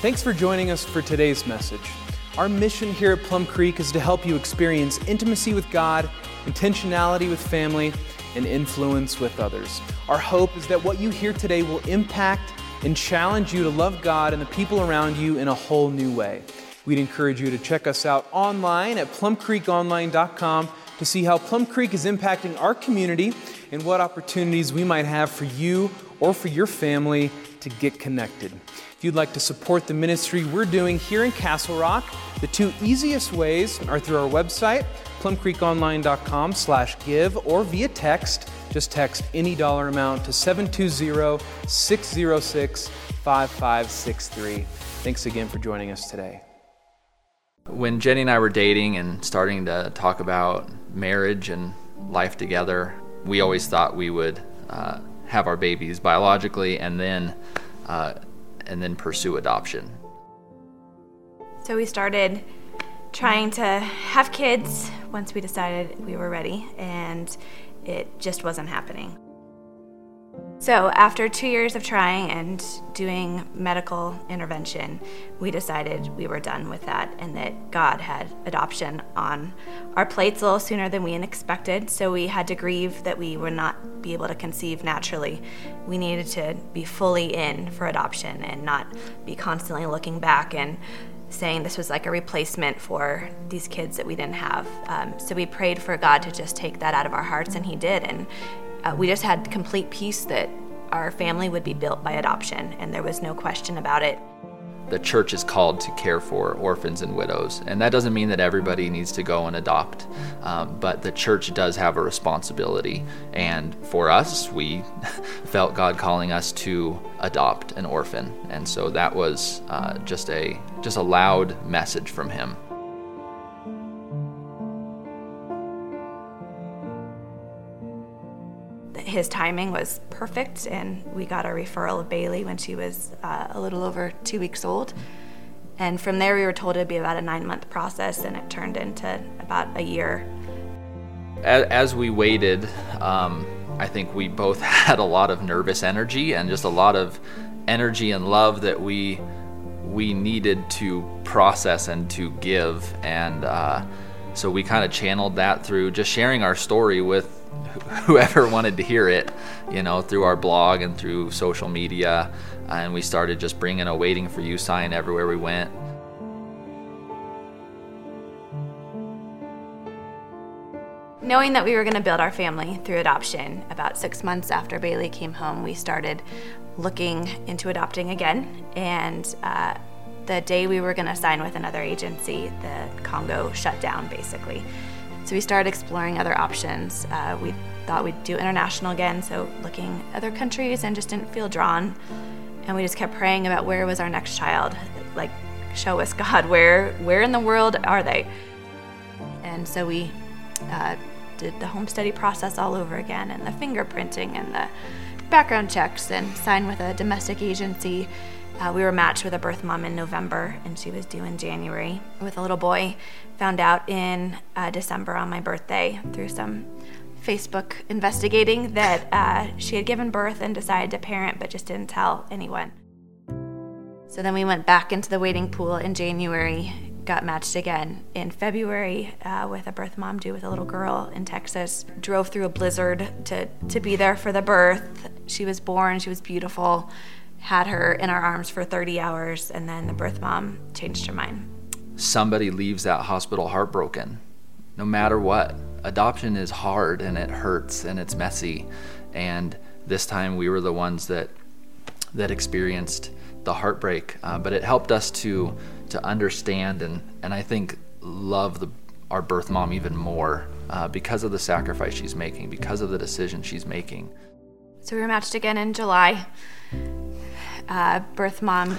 Thanks for joining us for today's message. Our mission here at Plum Creek is to help you experience intimacy with God, intentionality with family, and influence with others. Our hope is that what you hear today will impact and challenge you to love God and the people around you in a whole new way. We'd encourage you to check us out online at plumcreekonline.com to see how Plum Creek is impacting our community and what opportunities we might have for you or for your family to get connected. If you'd like to support the ministry we're doing here in Castle Rock, the two easiest ways are through our website, plumcreekonline.com slash give, or via text. Just text any dollar amount to 720-606-5563. Thanks again for joining us today. When Jenny and I were dating and starting to talk about marriage and life together, we always thought we would uh, have our babies biologically and then uh, and then pursue adoption. So we started trying to have kids once we decided we were ready, and it just wasn't happening. So, after two years of trying and doing medical intervention, we decided we were done with that and that God had adoption on our plates a little sooner than we expected. So, we had to grieve that we would not be able to conceive naturally. We needed to be fully in for adoption and not be constantly looking back and saying this was like a replacement for these kids that we didn't have. Um, so, we prayed for God to just take that out of our hearts, and He did. And uh, we just had complete peace that our family would be built by adoption, and there was no question about it. The church is called to care for orphans and widows, and that doesn't mean that everybody needs to go and adopt, um, but the church does have a responsibility. And for us, we felt God calling us to adopt an orphan, and so that was uh, just a just a loud message from Him. His timing was perfect, and we got a referral of Bailey when she was uh, a little over two weeks old. And from there, we were told it'd be about a nine month process, and it turned into about a year. As, we waited, um, I think we both had a lot of nervous energy and just a lot of energy and love that we we needed to process and to give, and uh, so we kind of channeled that through just sharing our story with whoever wanted to hear it, you know, through our blog and through social media. And we started just bringing a waiting for you sign everywhere we went. Knowing that we were going to build our family through adoption, about six months after Bailey came home, we started looking into adopting again. And uh, the day we were going to sign with another agency, the Congo shut down basically. So we started exploring other options. Uh, we thought we'd do international again, so looking other countries and just didn't feel drawn. And we just kept praying about where was our next child. Like, show us God, where where in the world are they? And so we uh, did the home study process all over again, and the fingerprinting and the background checks, and signed with a domestic agency. Uh, we were matched with a birth mom in November, and she was due in January with a little boy found out in uh, December on my birthday through some Facebook investigating that uh, she had given birth and decided to parent, but just didn't tell anyone. So then we went back into the waiting pool in January, got matched again in February uh, with a birth mom due with a little girl in Texas. Drove through a blizzard to, to be there for the birth. She was born, she was beautiful. Had her in our arms for 30 hours, and then the birth mom changed her mind somebody leaves that hospital heartbroken, no matter what. Adoption is hard and it hurts and it's messy. And this time we were the ones that that experienced the heartbreak, uh, but it helped us to to understand and and I think love the our birth mom even more uh, because of the sacrifice she's making, because of the decision she's making. So we were matched again in July. Uh, birth mom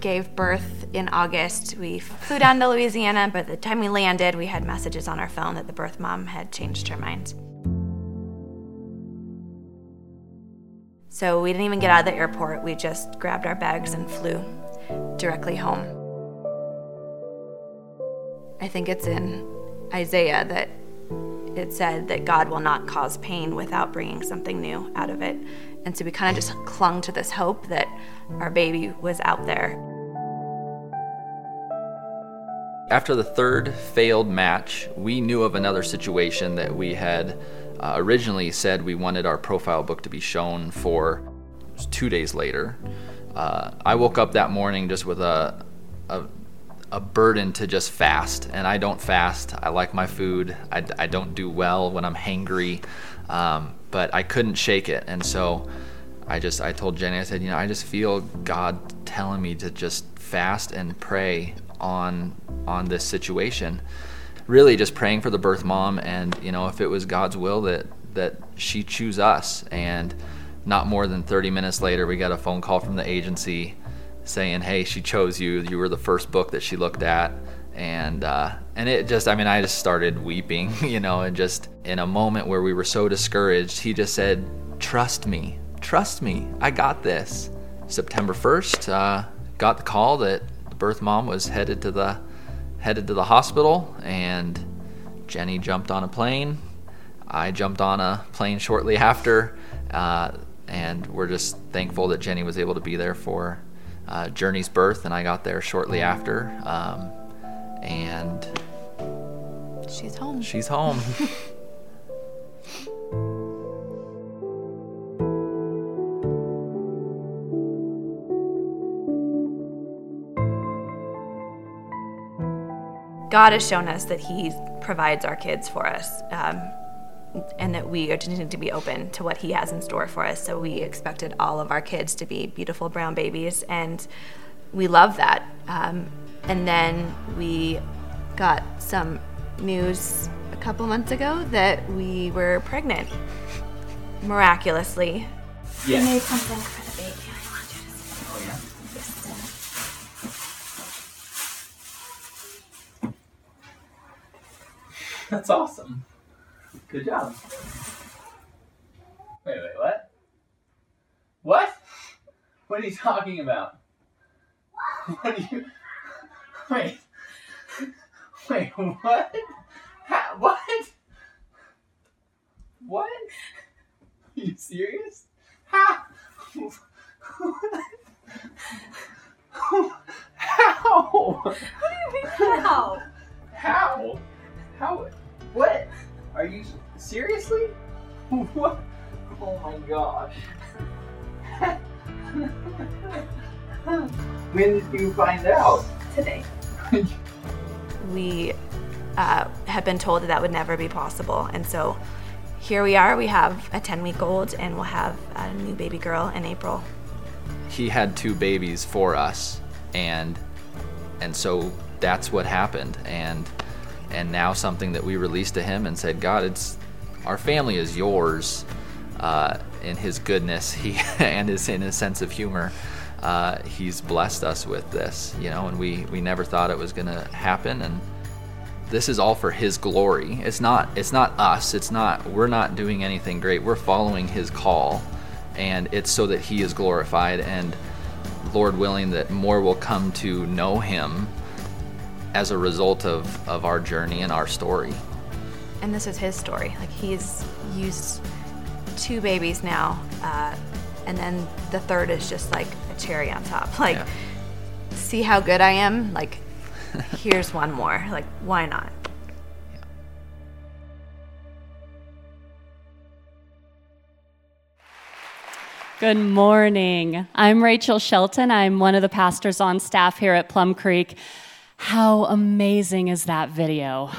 gave birth in August. We flew down to Louisiana, but the time we landed, we had messages on our phone that the birth mom had changed her mind. So we didn't even get out of the airport. We just grabbed our bags and flew directly home. I think it's in Isaiah that it said that God will not cause pain without bringing something new out of it. And so we kind of just clung to this hope that our baby was out there. After the third failed match, we knew of another situation that we had uh, originally said we wanted our profile book to be shown for two days later. Uh, I woke up that morning just with a, a, a burden to just fast, and I don't fast. I like my food. I, I don't do well when I'm hangry, um, but I couldn't shake it, and so I just I told Jenny I said you know I just feel God telling me to just fast and pray on on this situation. Really just praying for the birth mom and you know if it was God's will that that she choose us. And not more than 30 minutes later we got a phone call from the agency saying hey she chose you. You were the first book that she looked at. And uh, and it just I mean I just started weeping you know and just in a moment where we were so discouraged he just said trust me trust me I got this September 1st uh, got the call that the birth mom was headed to the headed to the hospital, and Jenny jumped on a plane. I jumped on a plane shortly after, uh, and we're just thankful that Jenny was able to be there for uh, Journey's birth, and I got there shortly after. Um, and she's home. She's home. God has shown us that He provides our kids for us. Um, and that we are to be open to what he has in store for us. So we expected all of our kids to be beautiful brown babies, and we love that. Um, and then we got some news a couple months ago that we were pregnant, miraculously. Yes. We made something for the baby. Oh, That's awesome. Good job. Wait, wait, what? What? What are you talking about? What are you? Wait. Wait, what? How, what? What? Are you serious? How? How? What do you mean how? How? How? What? Are you seriously? What? Oh my gosh. when did you find out? Today. we uh, been told that that would never be possible, and so here we are. We have a 10 week old, and we'll have a new baby girl in April. He had two babies for us, and and so that's what happened, and and now something that we released to him and said, God, it's our family is yours. Uh, in His goodness, He and His in His sense of humor, uh, He's blessed us with this, you know, and we we never thought it was going to happen, and this is all for His glory. It's not it's not us. It's not we're not doing anything great. We're following His call, and it's so that He is glorified and. Lord willing, that more will come to know Him as a result of, of our journey and our story. And this is his story. Like he's used two babies now, uh, and then the third is just like cherry on top. Like, yeah. see how good I am? Like, here's one more. Like, why not? Good morning. I'm Rachel Shelton. I'm one of the pastors on staff here at Plum Creek. How amazing is that video?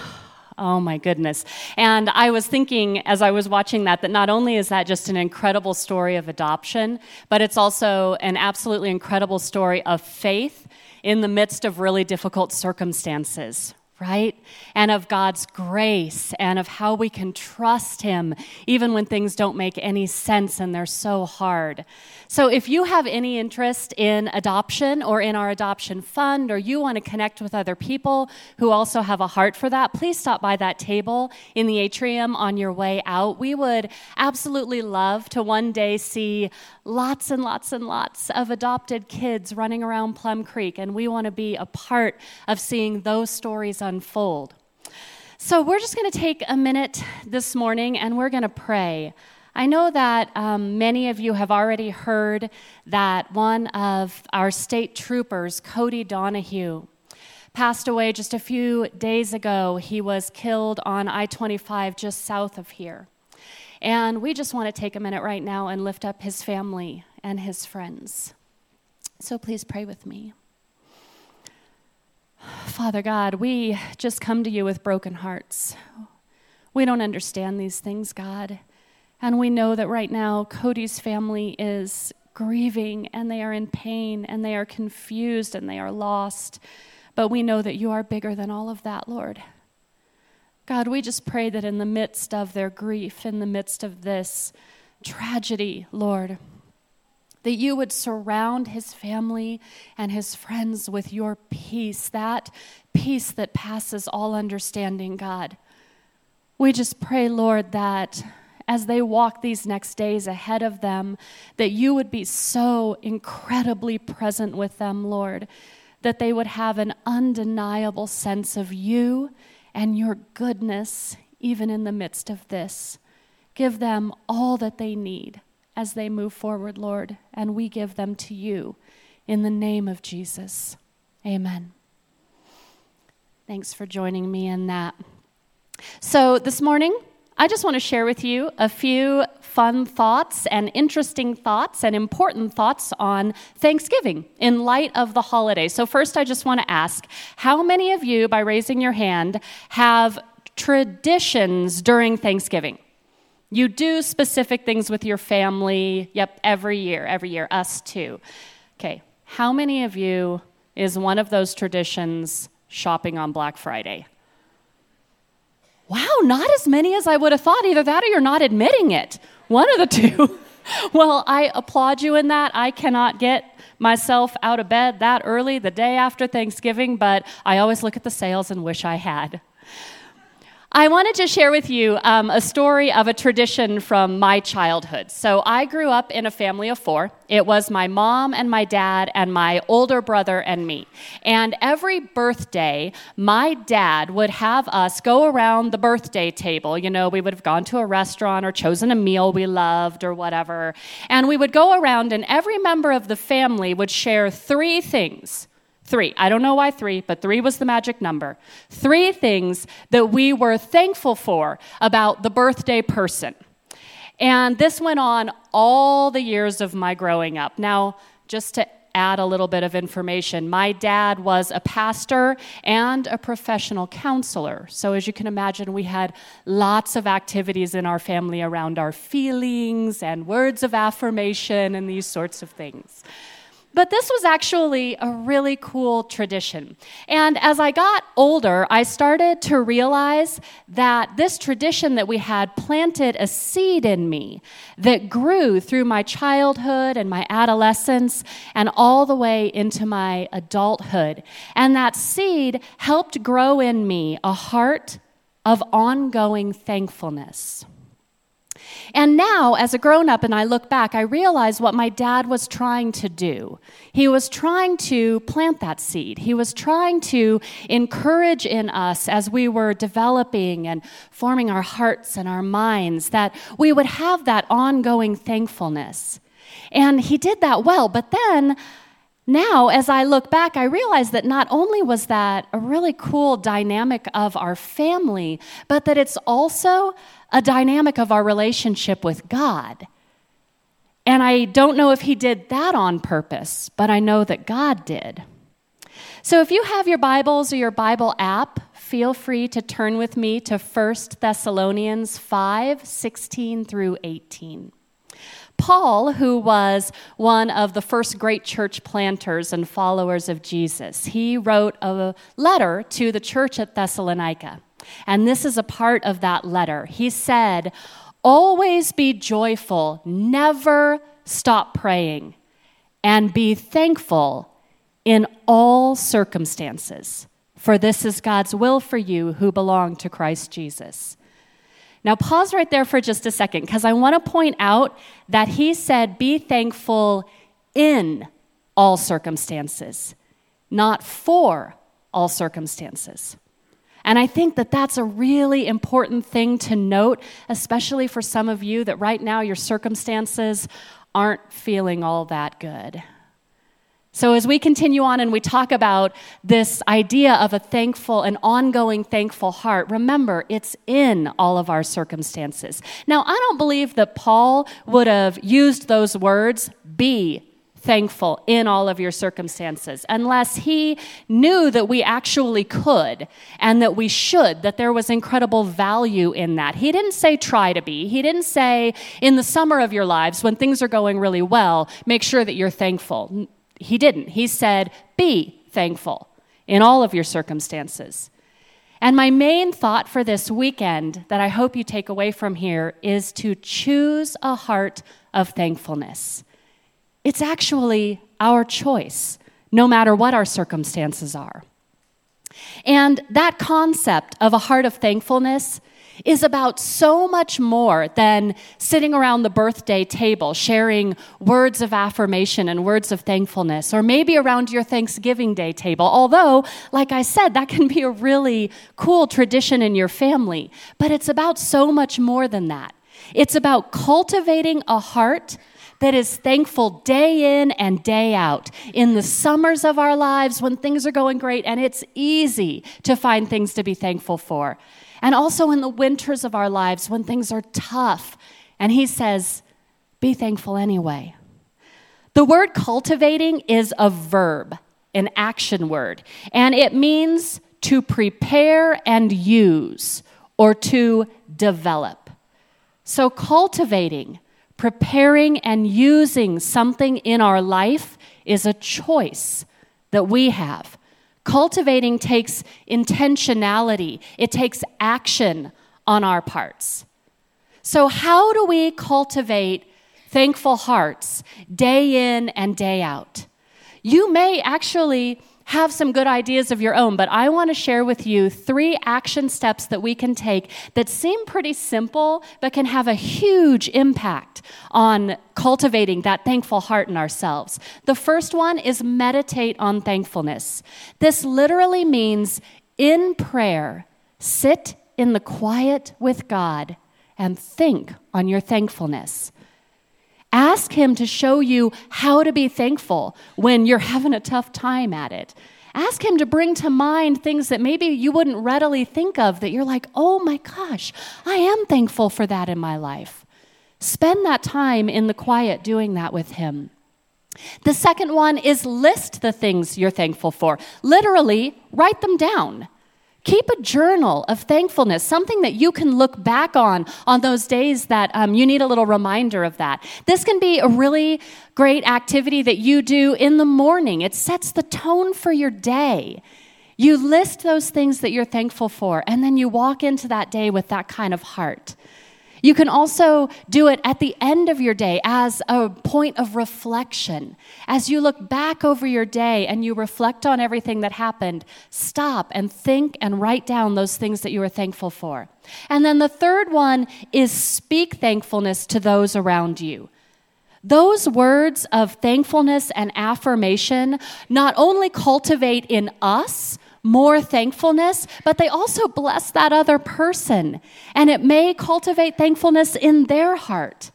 Oh my goodness. And I was thinking as I was watching that, that not only is that just an incredible story of adoption, but it's also an absolutely incredible story of faith in the midst of really difficult circumstances right? And of God's grace and of how we can trust Him even when things don't make any sense and they're so hard. So, if you have any interest in adoption or in our adoption fund, or you want to connect with other people who also have a heart for that, please stop by that table in the atrium on your way out. We would absolutely love to one day see lots and lots and lots of adopted kids running around Plum Creek, and we want to be a part of seeing those stories unfold. So, we're just going to take a minute this morning and we're going to pray. I know that um, many of you have already heard that one of our state troopers, Cody Donahue, passed away just a few days ago. He was killed on I 25 just south of here. And we just want to take a minute right now and lift up his family and his friends. So please pray with me. Father God, we just come to you with broken hearts. We don't understand these things, God. And we know that right now Cody's family is grieving and they are in pain and they are confused and they are lost. But we know that you are bigger than all of that, Lord. God, we just pray that in the midst of their grief, in the midst of this tragedy, Lord, that you would surround his family and his friends with your peace, that peace that passes all understanding, God. We just pray, Lord, that as they walk these next days ahead of them, that you would be so incredibly present with them, Lord, that they would have an undeniable sense of you and your goodness, even in the midst of this. Give them all that they need as they move forward, Lord, and we give them to you in the name of Jesus. Amen. Thanks for joining me in that. So, this morning, I just want to share with you a few fun thoughts and interesting thoughts and important thoughts on Thanksgiving in light of the holiday. So, first, I just want to ask how many of you, by raising your hand, have traditions during Thanksgiving? You do specific things with your family. Yep, every year, every year, us too. Okay, how many of you is one of those traditions shopping on Black Friday? Wow, not as many as I would have thought. Either that or you're not admitting it. One of the two. well, I applaud you in that. I cannot get myself out of bed that early the day after Thanksgiving, but I always look at the sales and wish I had. I wanted to share with you um, a story of a tradition from my childhood. So, I grew up in a family of four. It was my mom and my dad and my older brother and me. And every birthday, my dad would have us go around the birthday table. You know, we would have gone to a restaurant or chosen a meal we loved or whatever. And we would go around, and every member of the family would share three things Three. I don't know why three, but three was the magic number. Three things that we were thankful for about the birthday person. And this went on all the years of my growing up. Now, just to add a little bit of information, my dad was a pastor and a professional counselor. So, as you can imagine, we had lots of activities in our family around our feelings and words of affirmation and these sorts of things. But this was actually a really cool tradition. And as I got older, I started to realize that this tradition that we had planted a seed in me that grew through my childhood and my adolescence and all the way into my adulthood. And that seed helped grow in me a heart of ongoing thankfulness. And now, as a grown up, and I look back, I realize what my dad was trying to do. He was trying to plant that seed. He was trying to encourage in us as we were developing and forming our hearts and our minds that we would have that ongoing thankfulness. And he did that well, but then now, as I look back, I realize that not only was that a really cool dynamic of our family, but that it's also a dynamic of our relationship with God. And I don't know if he did that on purpose, but I know that God did. So if you have your Bibles or your Bible app, feel free to turn with me to 1 Thessalonians 5 16 through 18. Paul, who was one of the first great church planters and followers of Jesus, he wrote a letter to the church at Thessalonica. And this is a part of that letter. He said, Always be joyful, never stop praying, and be thankful in all circumstances, for this is God's will for you who belong to Christ Jesus. Now, pause right there for just a second because I want to point out that he said, Be thankful in all circumstances, not for all circumstances. And I think that that's a really important thing to note, especially for some of you that right now your circumstances aren't feeling all that good. So, as we continue on and we talk about this idea of a thankful and ongoing thankful heart, remember it's in all of our circumstances. Now, I don't believe that Paul would have used those words, be thankful in all of your circumstances unless he knew that we actually could and that we should, that there was incredible value in that. He didn't say try to be. He didn't say in the summer of your lives when things are going really well, make sure that you're thankful. He didn't. He said, be thankful in all of your circumstances. And my main thought for this weekend that I hope you take away from here is to choose a heart of thankfulness. It's actually our choice, no matter what our circumstances are. And that concept of a heart of thankfulness is about so much more than sitting around the birthday table sharing words of affirmation and words of thankfulness, or maybe around your Thanksgiving Day table. Although, like I said, that can be a really cool tradition in your family. But it's about so much more than that. It's about cultivating a heart that is thankful day in and day out. In the summers of our lives when things are going great and it's easy to find things to be thankful for and also in the winters of our lives when things are tough. And he says, be thankful anyway. The word cultivating is a verb, an action word, and it means to prepare and use or to develop. So, cultivating, preparing, and using something in our life is a choice that we have. Cultivating takes intentionality, it takes action on our parts. So, how do we cultivate thankful hearts day in and day out? You may actually have some good ideas of your own, but I want to share with you three action steps that we can take that seem pretty simple, but can have a huge impact on cultivating that thankful heart in ourselves. The first one is meditate on thankfulness. This literally means in prayer, sit in the quiet with God and think on your thankfulness. Ask Him to show you how to be thankful when you're having a tough time at it. Ask Him to bring to mind things that maybe you wouldn't readily think of that you're like, oh my gosh, I am thankful for that in my life. Spend that time in the quiet doing that with Him. The second one is list the things you're thankful for. Literally, write them down. Keep a journal of thankfulness, something that you can look back on on those days that um, you need a little reminder of that. This can be a really great activity that you do in the morning, it sets the tone for your day. You list those things that you're thankful for, and then you walk into that day with that kind of heart. You can also do it at the end of your day as a point of reflection. As you look back over your day and you reflect on everything that happened, stop and think and write down those things that you are thankful for. And then the third one is speak thankfulness to those around you. Those words of thankfulness and affirmation not only cultivate in us, more thankfulness, but they also bless that other person. And it may cultivate thankfulness in their heart.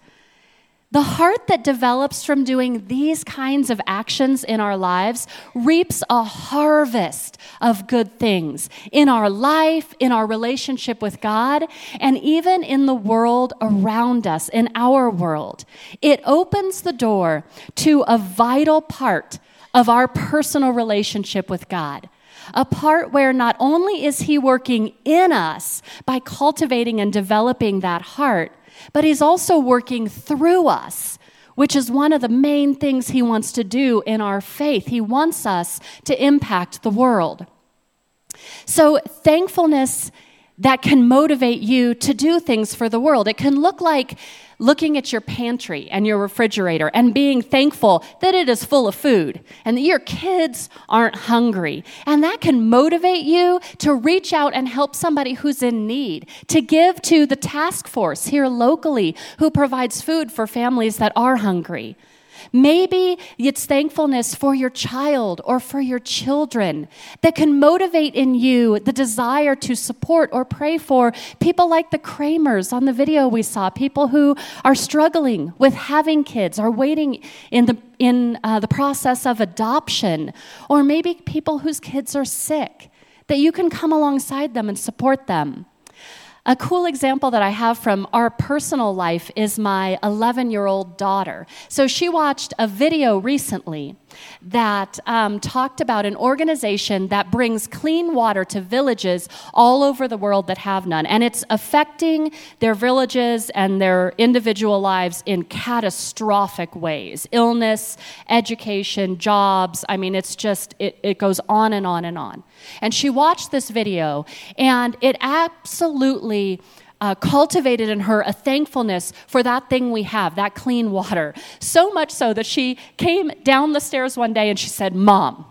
The heart that develops from doing these kinds of actions in our lives reaps a harvest of good things in our life, in our relationship with God, and even in the world around us, in our world. It opens the door to a vital part of our personal relationship with God a part where not only is He working in us by cultivating and developing that heart, but He's also working through us, which is one of the main things He wants to do in our faith. He wants us to impact the world. So, thankfulness that can motivate you to do things for the world. It can look like looking at your pantry and your refrigerator and being thankful that it is full of food and that your kids aren't hungry. And that can motivate you to reach out and help somebody who's in need, to give to the task force here locally who provides food for families that are hungry. Maybe it's thankfulness for your child or for your children that can motivate in you the desire to support or pray for people like the Kramers on the video we saw, people who are struggling with having kids, are waiting in the in uh, the process of adoption, or maybe people whose kids are sick, that you can come alongside them and support them. A cool example that I have from our personal life is my 11 year old daughter. So she watched a video recently that um, talked about an organization that brings clean water to villages all over the world that have none. And it's affecting their villages and their individual lives in catastrophic ways illness, education, jobs. I mean, it's just, it, it goes on and on and on. And she watched this video, and it absolutely uh, cultivated in her a thankfulness for that thing we have, that clean water. So much so that she came down the stairs one day and she said, Mom,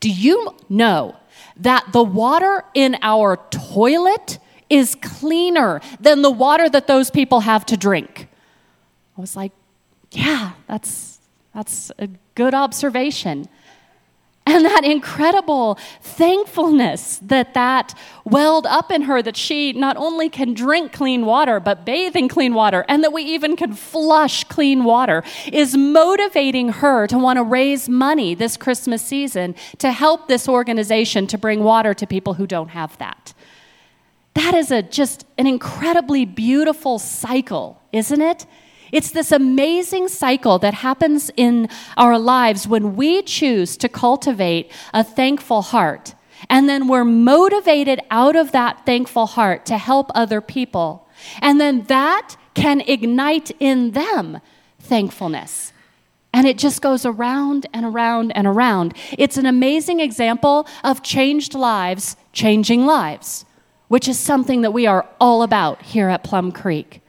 do you know that the water in our toilet is cleaner than the water that those people have to drink? I was like, Yeah, that's, that's a good observation and that incredible thankfulness that that welled up in her that she not only can drink clean water but bathe in clean water and that we even can flush clean water is motivating her to want to raise money this christmas season to help this organization to bring water to people who don't have that. That is a just an incredibly beautiful cycle isn't it it's this amazing cycle that happens in our lives when we choose to cultivate a thankful heart. And then we're motivated out of that thankful heart to help other people. And then that can ignite in them thankfulness. And it just goes around and around and around. It's an amazing example of changed lives, changing lives, which is something that we are all about here at Plum Creek.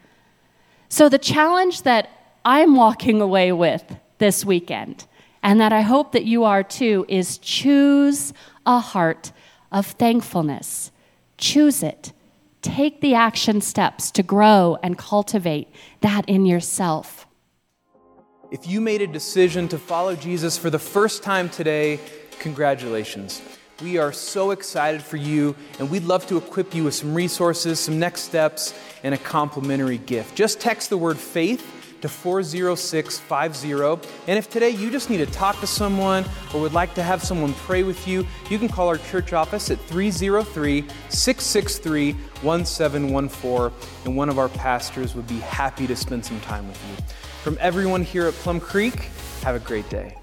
So, the challenge that I'm walking away with this weekend, and that I hope that you are too, is choose a heart of thankfulness. Choose it. Take the action steps to grow and cultivate that in yourself. If you made a decision to follow Jesus for the first time today, congratulations. We are so excited for you, and we'd love to equip you with some resources, some next steps, and a complimentary gift. Just text the word faith to 40650. And if today you just need to talk to someone or would like to have someone pray with you, you can call our church office at 303 663 1714, and one of our pastors would be happy to spend some time with you. From everyone here at Plum Creek, have a great day.